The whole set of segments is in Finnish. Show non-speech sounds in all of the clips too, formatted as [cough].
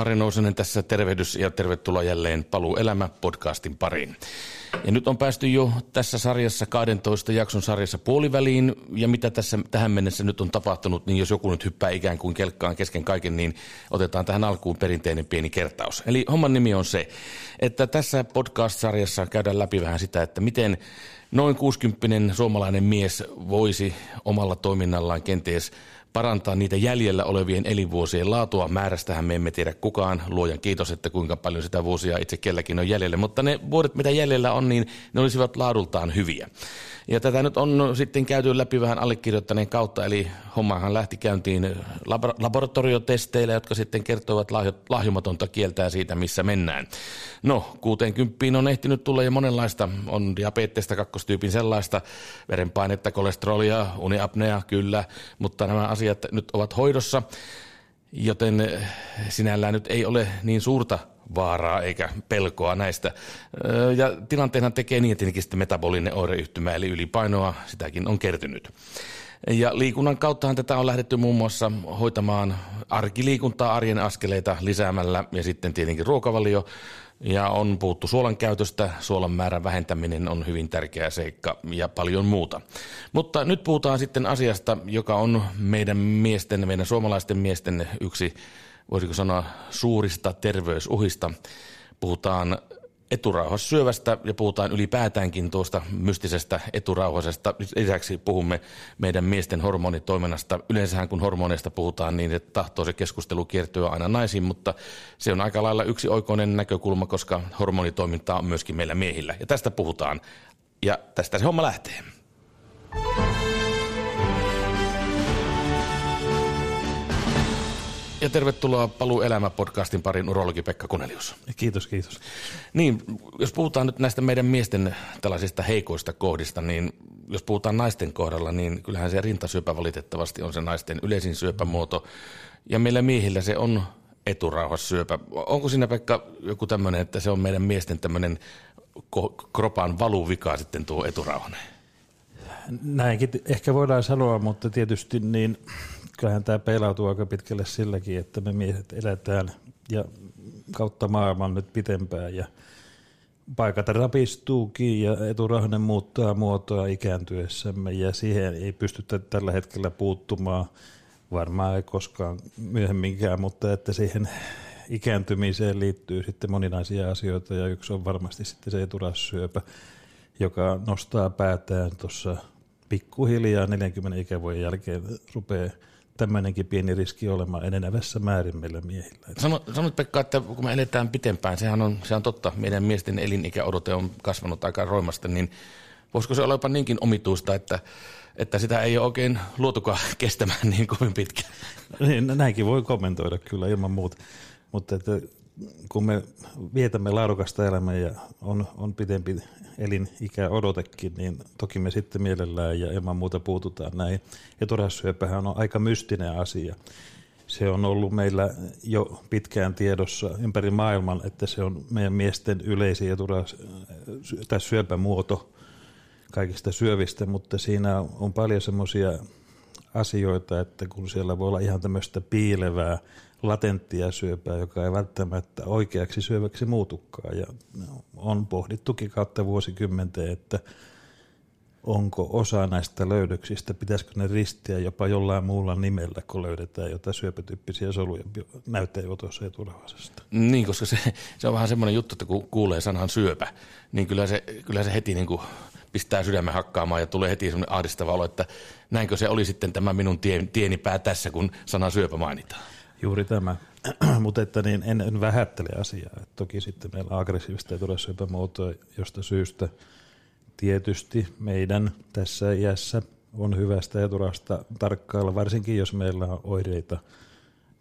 Harri Nousunen tässä tervehdys ja tervetuloa jälleen Paluu elämä podcastin pariin. Ja nyt on päästy jo tässä sarjassa 12 jakson sarjassa puoliväliin ja mitä tässä tähän mennessä nyt on tapahtunut, niin jos joku nyt hyppää ikään kuin kelkkaan kesken kaiken, niin otetaan tähän alkuun perinteinen pieni kertaus. Eli homman nimi on se, että tässä podcast-sarjassa käydään läpi vähän sitä, että miten noin 60 suomalainen mies voisi omalla toiminnallaan kenties parantaa niitä jäljellä olevien elinvuosien laatua. Määrästähän me emme tiedä kukaan. Luojan kiitos, että kuinka paljon sitä vuosia itse kelläkin on jäljellä. Mutta ne vuodet, mitä jäljellä on, niin ne olisivat laadultaan hyviä. Ja tätä nyt on sitten käyty läpi vähän allekirjoittaneen kautta, eli hommahan lähti käyntiin laboratoriotesteillä, jotka sitten kertovat lahjomatonta kieltää siitä, missä mennään. No, 60 on ehtinyt tulla jo monenlaista, on diabetesta kakkostyypin sellaista, verenpainetta, kolesterolia, uniapnea, kyllä, mutta nämä asiat nyt ovat hoidossa, joten sinällään nyt ei ole niin suurta vaaraa eikä pelkoa näistä. Ja tilanteenhan tekee niin, tietenkin sitten metabolinen oireyhtymä, eli ylipainoa, sitäkin on kertynyt. Ja liikunnan kauttahan tätä on lähdetty muun muassa hoitamaan arkiliikuntaa, arjen askeleita lisäämällä ja sitten tietenkin ruokavalio. Ja on puhuttu suolan käytöstä, suolan määrän vähentäminen on hyvin tärkeä seikka ja paljon muuta. Mutta nyt puhutaan sitten asiasta, joka on meidän miesten, meidän suomalaisten miesten yksi voisiko sanoa, suurista terveysuhista. Puhutaan eturauhassyövästä ja puhutaan ylipäätäänkin tuosta mystisestä eturauhasesta. Lisäksi puhumme meidän miesten hormonitoiminnasta. Yleensähän kun hormoneista puhutaan, niin että tahtoo se keskustelu kiertyä aina naisiin, mutta se on aika lailla yksi oikoinen näkökulma, koska hormonitoiminta on myöskin meillä miehillä. Ja tästä puhutaan. Ja tästä se homma lähtee. Ja tervetuloa Paluu elämä-podcastin parin urologi Pekka Kunelius. Kiitos, kiitos. Niin, jos puhutaan nyt näistä meidän miesten tällaisista heikoista kohdista, niin jos puhutaan naisten kohdalla, niin kyllähän se rintasyöpä valitettavasti on se naisten yleisin syöpämuoto. Ja meillä miehillä se on eturauhassyöpä. Onko siinä Pekka joku tämmöinen, että se on meidän miesten tämmöinen kropan valuvika sitten tuo eturauhanen? Näinkin ehkä voidaan sanoa, mutta tietysti niin kyllähän tämä peilautuu aika pitkälle silläkin, että me miehet eletään ja kautta maailman nyt pitempään ja paikat rapistuukin ja eturahne muuttaa muotoa ikääntyessämme ja siihen ei pystytä tällä hetkellä puuttumaan, varmaan ei koskaan myöhemminkään, mutta että siihen ikääntymiseen liittyy sitten moninaisia asioita ja yksi on varmasti sitten se eturassyöpä, joka nostaa päätään tuossa pikkuhiljaa 40 ikävuoden jälkeen rupeaa tämmöinenkin pieni riski olemaan enenevässä määrin meillä miehillä. Sano, sanot Pekka, että kun me eletään pitempään, sehän on, se on totta, meidän miesten elinikäodote on kasvanut aika roimasta, niin voisiko se olla jopa niinkin omituista, että, että sitä ei ole oikein luotukaan kestämään niin kovin pitkään? Niin, näinkin voi kommentoida kyllä ilman muuta, mutta että kun me vietämme laadukasta elämää ja on, on pidempi elinikä odotekin, niin toki me sitten mielellään ja ilman muuta puututaan näin. Eturassyöpähän on aika mystinen asia. Se on ollut meillä jo pitkään tiedossa ympäri maailman, että se on meidän miesten yleisin eturas, tai syöpämuoto kaikista syövistä, mutta siinä on paljon semmoisia asioita, että kun siellä voi olla ihan tämmöistä piilevää latenttia syöpää, joka ei välttämättä oikeaksi syöväksi muutukaan. Ja on pohdittukin kautta vuosikymmenten, että onko osa näistä löydöksistä, pitäisikö ne ristiä jopa jollain muulla nimellä, kun löydetään jotain syöpätyyppisiä soluja näytteenotossa eturauhasesta. Niin, koska se, se on vähän semmoinen juttu, että kun kuulee sanan syöpä, niin kyllä se, kyllä se heti niin kuin pistää sydämen hakkaamaan ja tulee heti semmoinen ahdistava olo, että näinkö se oli sitten tämä minun tie, tieni pää tässä, kun sana syöpä mainitaan. Juuri tämä. [clears throat] Mutta että niin en, en vähättele asiaa. Et toki sitten meillä on aggressiivista eturassyöpämuotoa, josta syystä tietysti meidän tässä iässä on hyvästä eturasta tarkkailla, varsinkin jos meillä on oireita,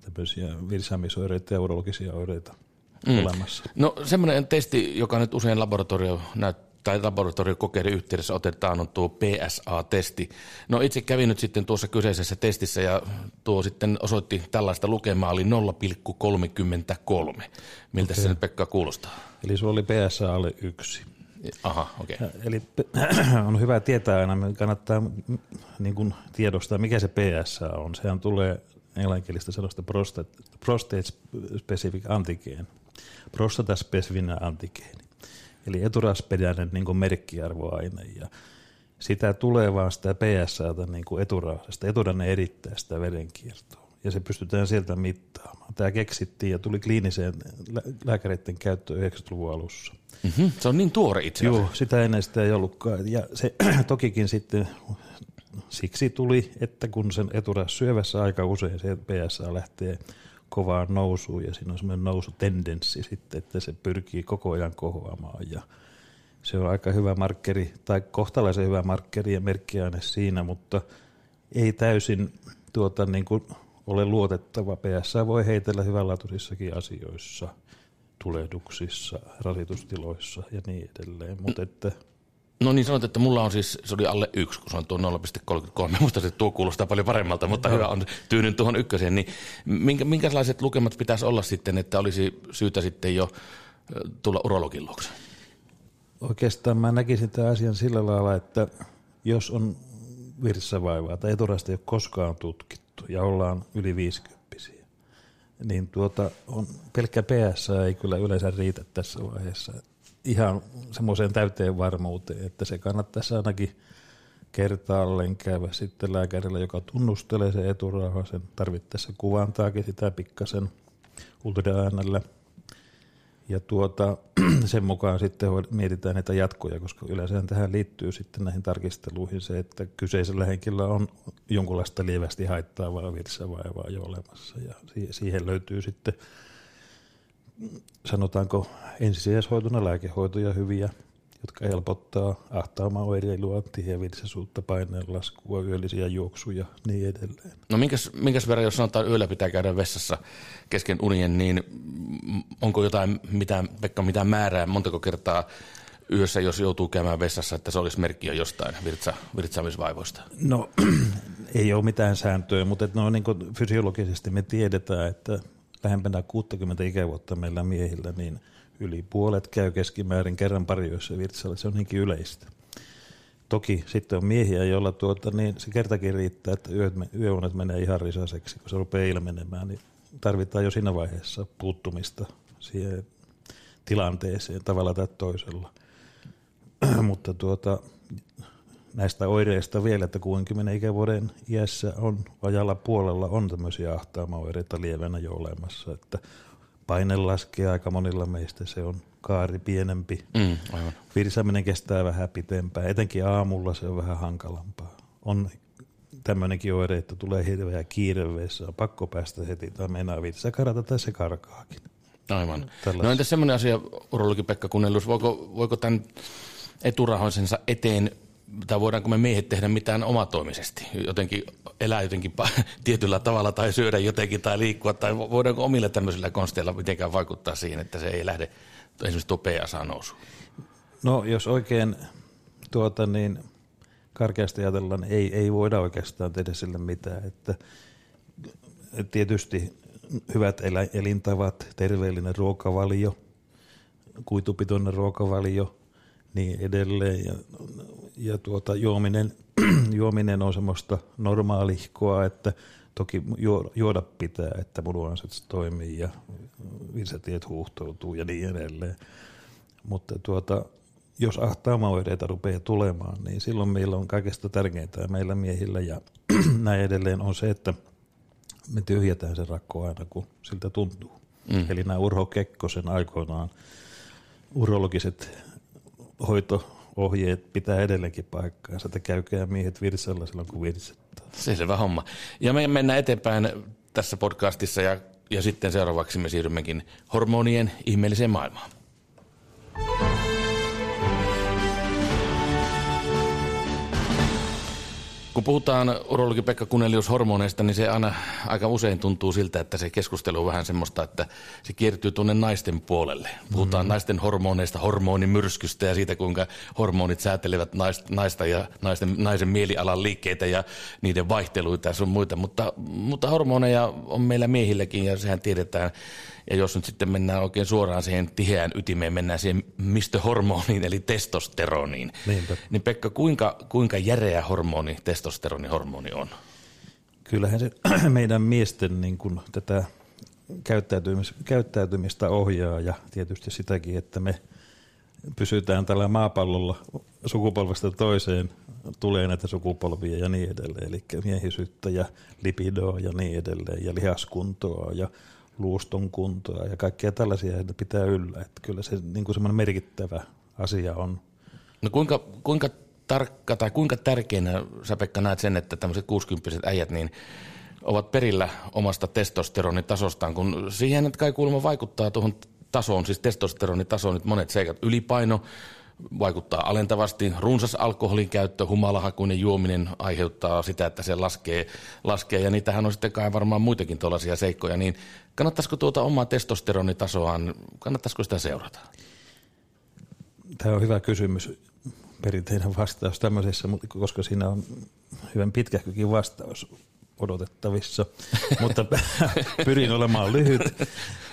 tämmöisiä virsaamisoireita ja urologisia oireita mm. olemassa. No semmoinen testi, joka nyt usein laboratorio näyttää tai laboratoriokokeiden yhteydessä otetaan, on tuo PSA-testi. No itse kävin nyt sitten tuossa kyseisessä testissä ja tuo sitten osoitti tällaista lukemaa, oli 0,33. Miltä okay. se nyt Pekka kuulostaa? Eli sulla oli PSA alle yksi. Aha, okei. Okay. Eli [clears throat] on hyvä tietää aina, kannattaa niin kuin tiedostaa, mikä se PSA on. Sehän tulee englanninkielistä sanosta prostate, prostate specific antigen, prostataspesifinen antigeeni, eli eturasperäinen niin merkkiarvoaine. Ja sitä tulee vaan sitä PSAta niin kuin eturauhasta. Eturainen erittää sitä verenkiertoa ja se pystytään sieltä mittaamaan. Tämä keksittiin ja tuli kliiniseen lääkäreiden käyttöön 90-luvun alussa. Mm-hmm. Se on niin tuore itse asiassa. Joo, sitä ennen sitä ei ollutkaan. Ja se [clears throat] tokikin sitten siksi tuli, että kun sen eturas syövässä aika usein se PSA lähtee kovaan nousuun ja siinä on semmoinen nousutendenssi sitten, että se pyrkii koko ajan kohoamaan ja se on aika hyvä markkeri tai kohtalaisen hyvä markkeri ja merkkiaine siinä, mutta ei täysin tuota, niin kuin ole luotettava. PSA voi heitellä hyvänlaatuisissakin asioissa, tulehduksissa, rasitustiloissa ja niin edelleen, mutta että No niin sanot, että mulla on siis, se oli alle yksi, kun se on tuo 0,33. [laughs] Musta se tuo kuulostaa paljon paremmalta, mutta hyvä on tyynyn tuohon ykköseen. Niin minkä, minkälaiset lukemat pitäisi olla sitten, että olisi syytä sitten jo tulla urologin luokse? Oikeastaan mä näkisin tämän asian sillä lailla, että jos on virtsavaivaa tai eturasta ei ole koskaan tutkittu ja ollaan yli 50 niin tuota, on, pelkkä PS ei kyllä yleensä riitä tässä vaiheessa ihan semmoiseen täyteen varmuuteen, että se kannattaisi ainakin kertaalleen käydä sitten lääkärillä, joka tunnustelee sen eturauha, sen tarvittaessa kuvantaakin sitä pikkasen ultraäänellä – ja tuota, [clears throat] sen mukaan sitten mietitään näitä jatkoja, koska yleensä tähän liittyy sitten näihin tarkisteluihin se, että kyseisellä henkilöllä on jonkunlaista lievästi haittaavaa virsavaivaa jo olemassa. Ja siihen löytyy sitten, sanotaanko ensisijaishoitona lääkehoitoja hyviä jotka helpottaa ahtaamaa oireilua, tihevirsaisuutta, paineenlaskua, yöllisiä juoksuja ja niin edelleen. No minkäs, minkäs verran, jos sanotaan yöllä pitää käydä vessassa kesken unien, niin onko jotain, mitään, Pekka, mitään määrää, montako kertaa yössä, jos joutuu käymään vessassa, että se olisi merkki jo jostain virtsa, virtsaamisvaivoista? No [clears throat] ei ole mitään sääntöä, mutta no, niin fysiologisesti me tiedetään, että lähempänä 60 ikävuotta meillä miehillä, niin – yli puolet käy keskimäärin kerran pari yössä virtsalla, se on niinkin yleistä. Toki sitten on miehiä, joilla tuota, niin se kertakin riittää, että yöunet menee ihan risaiseksi, kun se rupeaa ilmenemään, niin tarvitaan jo siinä vaiheessa puuttumista siihen tilanteeseen tavalla tai toisella. [clears throat] Mutta tuota, näistä oireista vielä, että 60 ikävuoden iässä on vajalla puolella on tämmöisiä ahtaamaoireita lievänä jo olemassa, että paine laskee aika monilla meistä, se on kaari pienempi. Mm, aivan. Virsaminen kestää vähän pitempään, etenkin aamulla se on vähän hankalampaa. On tämmöinenkin oire, että tulee hirveä kiire on pakko päästä heti tai meinaa virsa karata tai se karkaakin. Aivan. Tällais. No entäs semmoinen asia, urologi Pekka Kunnellus, voiko, voiko tämän eturahoisensa eteen tai voidaanko me miehet tehdä mitään omatoimisesti, jotenkin elää jotenkin [laughs] tietyllä tavalla tai syödä jotenkin tai liikkua, tai voidaanko omilla tämmöisillä konsteilla mitenkään vaikuttaa siihen, että se ei lähde esimerkiksi tuo PSA nousuun? No jos oikein tuota niin, karkeasti ajatellaan, niin ei, ei voida oikeastaan tehdä sille mitään, että tietysti hyvät elintavat, terveellinen ruokavalio, kuitupitoinen ruokavalio, niin edelleen. Ja, ja tuota, juominen, [clears throat] juominen on semmoista normaalihkoa, että toki juoda pitää, että munuaiset toimii ja virsatiet huuhtoutuu ja niin edelleen. Mutta tuota, jos ahtaamaoireita rupeaa tulemaan, niin silloin meillä on kaikesta tärkeintä meillä miehillä ja [clears throat] näin edelleen on se, että me tyhjätään se rakko aina, kun siltä tuntuu. Mm. Eli nämä Urho Kekkosen aikoinaan urologiset hoito-ohjeet pitää edelleenkin paikkaansa, että käykää miehet virsalla silloin, kun virsettaa. Selvä homma. Ja me mennään eteenpäin tässä podcastissa ja, ja sitten seuraavaksi me siirrymmekin hormonien ihmeelliseen maailmaan. Kun puhutaan urologi Pekka Kunelius hormoneista, niin se aina aika usein tuntuu siltä, että se keskustelu on vähän semmoista, että se kiertyy tuonne naisten puolelle. Puhutaan mm. naisten hormoneista, hormonimyrskystä ja siitä, kuinka hormonit säätelevät naista ja naisten, naisen mielialan liikkeitä ja niiden vaihteluita ja sun muita. Mutta, mutta hormoneja on meillä miehilläkin ja sehän tiedetään ja jos nyt sitten mennään oikein suoraan siihen tiheään ytimeen, mennään siihen mistä hormoniin, eli testosteroniin. Niinpä. Niin Pekka, kuinka, kuinka järeä hormoni testosteronihormoni on? kyllähän se [clears throat] meidän miesten niin kuin tätä käyttäytymistä, käyttäytymistä ohjaa ja tietysti sitäkin, että me pysytään tällä maapallolla sukupolvesta toiseen, tulee näitä sukupolvia ja niin edelleen, eli miehisyyttä ja lipidoa ja niin edelleen, ja lihaskuntoa ja luuston kuntoa ja kaikkea tällaisia että pitää yllä. Että kyllä se niin kuin semmoinen merkittävä asia on. No kuinka, kuinka tarkka tai kuinka tärkeänä sä Pekka näet sen, että tämmöiset 60 äijät niin ovat perillä omasta testosteronitasostaan, kun siihen että kai kuulemma vaikuttaa tuohon tasoon, siis testosteronitasoon nyt monet seikat. Ylipaino vaikuttaa alentavasti, runsas alkoholin käyttö, humalahakuinen juominen aiheuttaa sitä, että se laskee, laskee. Ja niitähän on sitten kai varmaan muitakin tuollaisia seikkoja, niin kannattaisiko tuota omaa testosteronitasoaan, kannattaisiko sitä seurata? Tämä on hyvä kysymys, perinteinen vastaus tämmöisessä, koska siinä on hyvän pitkähkökin vastaus odotettavissa, [laughs] mutta pyrin olemaan lyhyt.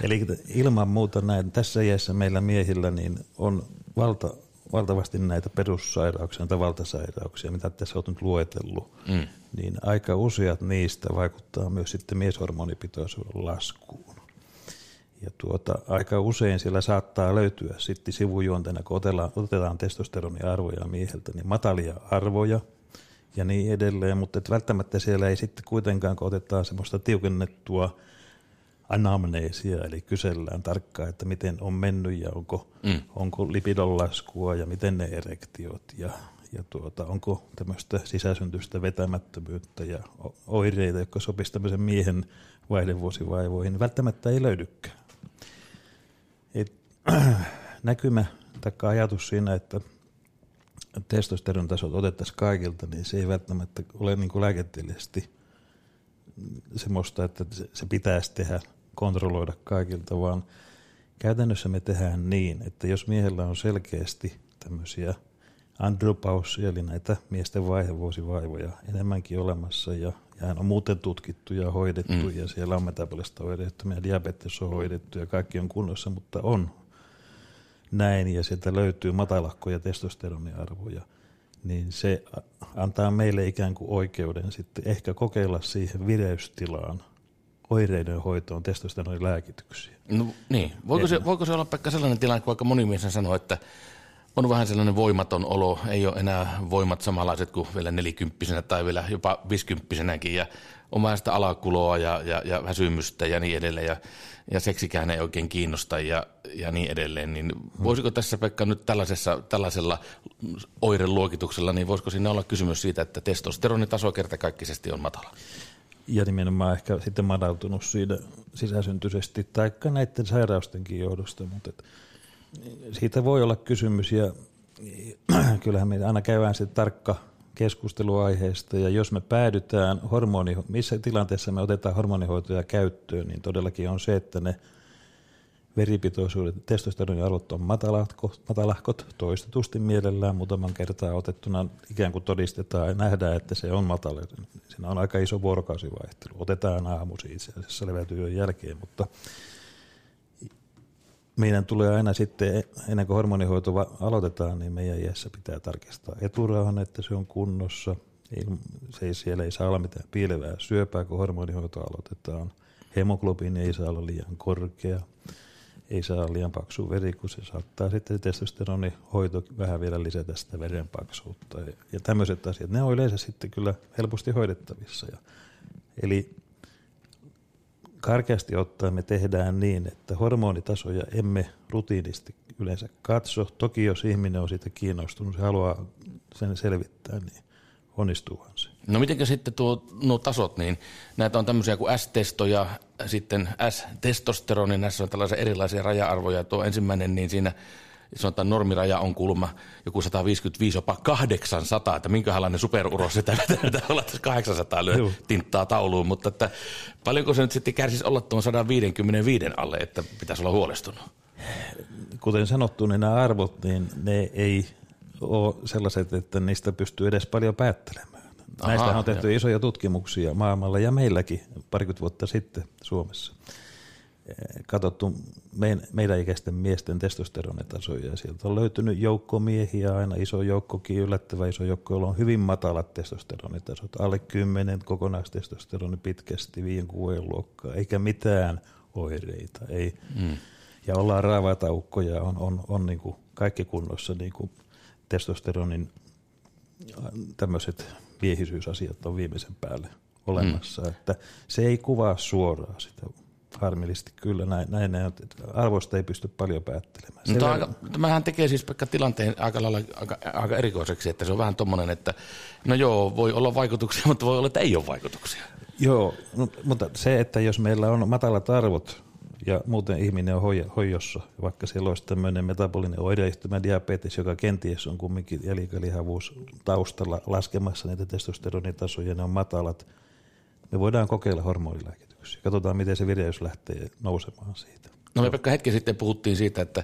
Eli ilman muuta näin, tässä iässä meillä miehillä niin on valta, valtavasti näitä perussairauksia, tai valtasairauksia, mitä tässä olet nyt luetellut, mm. niin aika useat niistä vaikuttaa myös sitten mieshormonipitoisuuden laskuun. Ja tuota, aika usein siellä saattaa löytyä sitten sivujuonteena, kun otetaan, otetaan testosteroniarvoja mieheltä, niin matalia arvoja – ja niin edelleen, mutta et välttämättä siellä ei sitten kuitenkaan, kun otetaan semmoista tiukennettua anamneesia, eli kysellään tarkkaan, että miten on mennyt ja onko, mm. onko lipidon laskua ja miten ne erektiot ja, ja tuota, onko tämmöistä sisäsyntystä vetämättömyyttä ja oireita, jotka sopisivat tämmöisen miehen vaihdevuosivaivoihin, välttämättä ei löydykään. Et, [clears throat] näkymä tai ajatus siinä, että testosteron tasot otettaisiin kaikilta, niin se ei välttämättä ole niin kuin lääketieteellisesti semmoista, että se pitäisi tehdä, kontrolloida kaikilta, vaan käytännössä me tehdään niin, että jos miehellä on selkeästi tämmöisiä andropaussia, eli näitä miesten vaihevuosivaivoja enemmänkin olemassa, ja, ja hän on muuten tutkittu ja hoidettu, mm. ja siellä on metabolista hoidettu, ja diabetes on hoidettu, ja kaikki on kunnossa, mutta on näin ja sieltä löytyy matalahkoja testosteroniarvoja, niin se antaa meille ikään kuin oikeuden sitten ehkä kokeilla siihen vireystilaan oireiden hoitoon testosteronilääkityksiä. No niin, voiko se, voiko se olla Pekka sellainen tilanne, kun vaikka moni mies sanoo, että on vähän sellainen voimaton olo, ei ole enää voimat samanlaiset kuin vielä nelikymppisenä tai vielä jopa viisikymppisenäkin ja on vähän sitä alakuloa ja, ja, ja väsymystä ja niin edelleen ja, ja seksikään ei oikein kiinnosta ja, ja niin edelleen, niin voisiko tässä Pekka nyt tällaisessa, tällaisella oireluokituksella, niin voisiko siinä olla kysymys siitä, että testosteronitaso kertakaikkisesti on matala? Ja nimenomaan ehkä sitten madaltunut siitä sisäsyntyisesti, taikka näiden sairaustenkin johdosta, mutta et, siitä voi olla kysymys ja [clears throat] kyllähän me aina käydään sitten tarkka keskusteluaiheesta ja jos me päädytään hormoni, missä tilanteessa me otetaan hormonihoitoja käyttöön, niin todellakin on se, että ne veripitoisuudet, testosteronin arvot on matalahkot, matalahkot toistetusti mielellään muutaman kertaa otettuna ikään kuin todistetaan ja nähdään, että se on matala. Siinä on aika iso vuorokausivaihtelu. Otetaan aamu itse asiassa levätyön jälkeen, mutta meidän tulee aina sitten, ennen kuin hormonihoito aloitetaan, niin meidän iässä pitää tarkistaa eturauhan, että se on kunnossa. Se ei, siellä ei saa olla mitään piilevää syöpää, kun hormonihoito aloitetaan. Hemoglobiini ei saa olla liian korkea. Ei saa liian paksu veri, kun se saattaa sitten testosteronihoito vähän vielä lisätä sitä verenpaksuutta. Ja tämmöiset asiat, ne on yleensä sitten kyllä helposti hoidettavissa. Ja, eli karkeasti ottaen me tehdään niin, että hormonitasoja emme rutiinisti yleensä katso. Toki jos ihminen on siitä kiinnostunut, se haluaa sen selvittää, niin onnistuuhan se. No mitenkä sitten tuo, nuo tasot, niin näitä on tämmöisiä kuin S-testo ja sitten S-testosteroni, näissä on tällaisia erilaisia raja-arvoja. Tuo ensimmäinen, niin siinä sanotaan normiraja on kulma joku 155, jopa 800, että minkälainen superuro sitä pitää olla, että 800 lyö tinttaa tauluun, mutta että paljonko se nyt sitten kärsisi olla tuon 155 alle, että pitäisi olla huolestunut? Kuten sanottu, niin nämä arvot, niin ne ei ole sellaiset, että niistä pystyy edes paljon päättelemään. Näistä on tehty jo. isoja tutkimuksia maailmalla ja meilläkin parikymmentä vuotta sitten Suomessa. katsottu meidän, meidän ikäisten miesten testosteronitasoja ja sieltä on löytynyt joukko miehiä, aina iso joukkokin, yllättävän iso joukko, jolla on hyvin matalat testosteronitasot, alle 10 kokonaistestosteroni pitkästi, 5 luokkaa, eikä mitään oireita. Ei. Mm. Ja ollaan raavaita ukkoja, on, on, on niin kuin kaikki kunnossa niin kuin testosteronin tämmöiset miehisyysasiat on viimeisen päälle olemassa. Mm. Että se ei kuvaa suoraan sitä harmillisesti kyllä näin, näin, näin arvosta ei pysty paljon päättelemään. Mutta aika, tämähän tekee siis Pekka tilanteen aika, lailla, aika, aika erikoiseksi, että se on vähän tommonen, että no joo, voi olla vaikutuksia, [laughs] mutta voi olla, että ei ole vaikutuksia. Joo, no, mutta se, että jos meillä on matalat arvot ja muuten ihminen on hoijossa, vaikka siellä olisi tämmöinen metabolinen oireyhtymä diabetes, joka kenties on kumminkin elikalihavuus taustalla laskemassa niitä testosteronitasoja, ne on matalat, me voidaan kokeilla hormonilääkityksiä. Katsotaan, miten se vireys lähtee nousemaan siitä. No me Pekka hetki sitten puhuttiin siitä, että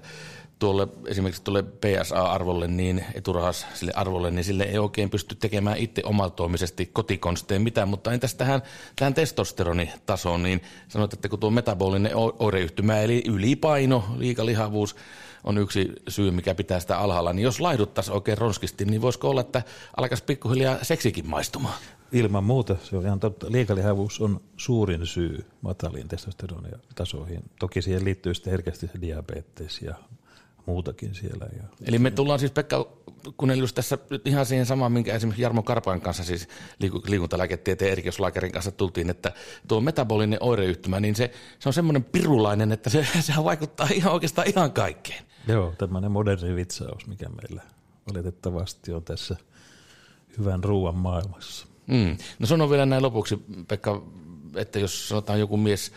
tuolle esimerkiksi tuolle PSA-arvolle, niin eturahas sille arvolle, niin sille ei oikein pysty tekemään itse omaltoimisesti kotikonsteen mitään, mutta entäs tähän, tähän testosteronitasoon, niin sanoit, että kun tuo metabolinen oireyhtymä, eli ylipaino, liikalihavuus, on yksi syy, mikä pitää sitä alhaalla, niin jos laihduttaisiin oikein ronskisti, niin voisiko olla, että alkaisi pikkuhiljaa seksikin maistumaan? Ilman muuta, se on ihan totta. Liikalihavuus on suurin syy mataliin testosteronitasoihin. Toki siihen liittyy sitten herkästi diabetes ja muutakin siellä. Ja Eli me tullaan siis Pekka Kunelius tässä nyt ihan siihen samaan, minkä esimerkiksi Jarmo Karpan kanssa, siis liikuntalääketieteen erikoislääkärin kanssa tultiin, että tuo metabolinen oireyhtymä, niin se, se on semmoinen pirulainen, että se, se vaikuttaa ihan oikeastaan ihan kaikkeen. Joo, tämmöinen moderni vitsaus, mikä meillä valitettavasti on tässä hyvän ruoan maailmassa. Mm. No sanon vielä näin lopuksi, Pekka, että jos sanotaan joku mies,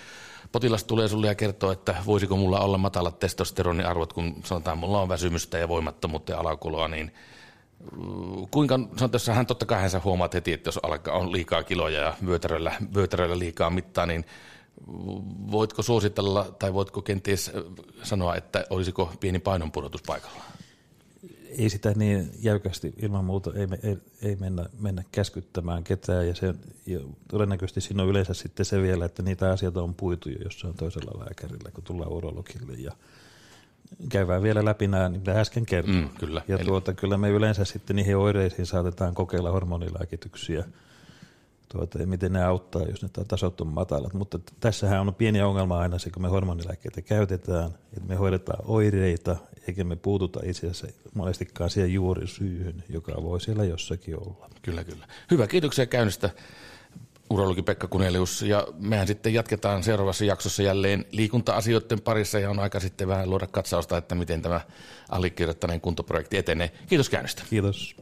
potilas tulee sulle ja kertoo, että voisiko mulla olla matalat testosteroniarvot, kun sanotaan mulla on väsymystä ja voimattomuutta ja alakuloa, niin mm, kuinka, sanotaan, hän totta kai hän huomaa heti, että jos alkaa on liikaa kiloja ja vyötäröillä, vyötäröillä liikaa mittaa, niin voitko suositella tai voitko kenties sanoa, että olisiko pieni painonpudotus paikalla? Ei sitä niin jäykästi ilman muuta ei, ei, ei mennä, mennä käskyttämään ketään ja, se, ja todennäköisesti siinä on yleensä sitten se vielä, että niitä asioita on puitu jo jossain toisella lääkärillä, kun tullaan urologille ja käydään vielä läpi nämä, mitä äsken kerroin. Mm, kyllä. Ja tuota, kyllä me yleensä sitten niihin oireisiin saatetaan kokeilla hormonilääkityksiä – tuota, ja miten ne auttaa, jos ne tasot on matalat. Mutta tässähän on pieni ongelma aina se, kun me hormonilääkkeitä käytetään, että me hoidetaan oireita, eikä me puututa itse asiassa monestikaan siihen juurisyyhyn, joka voi siellä jossakin olla. Kyllä, kyllä. Hyvä, kiitoksia käynnistä urologi Pekka Kunelius. Ja mehän sitten jatketaan seuraavassa jaksossa jälleen liikunta-asioiden parissa ja on aika sitten vähän luoda katsausta, että miten tämä allekirjoittaneen kuntoprojekti etenee. Kiitos käynnistä. Kiitos.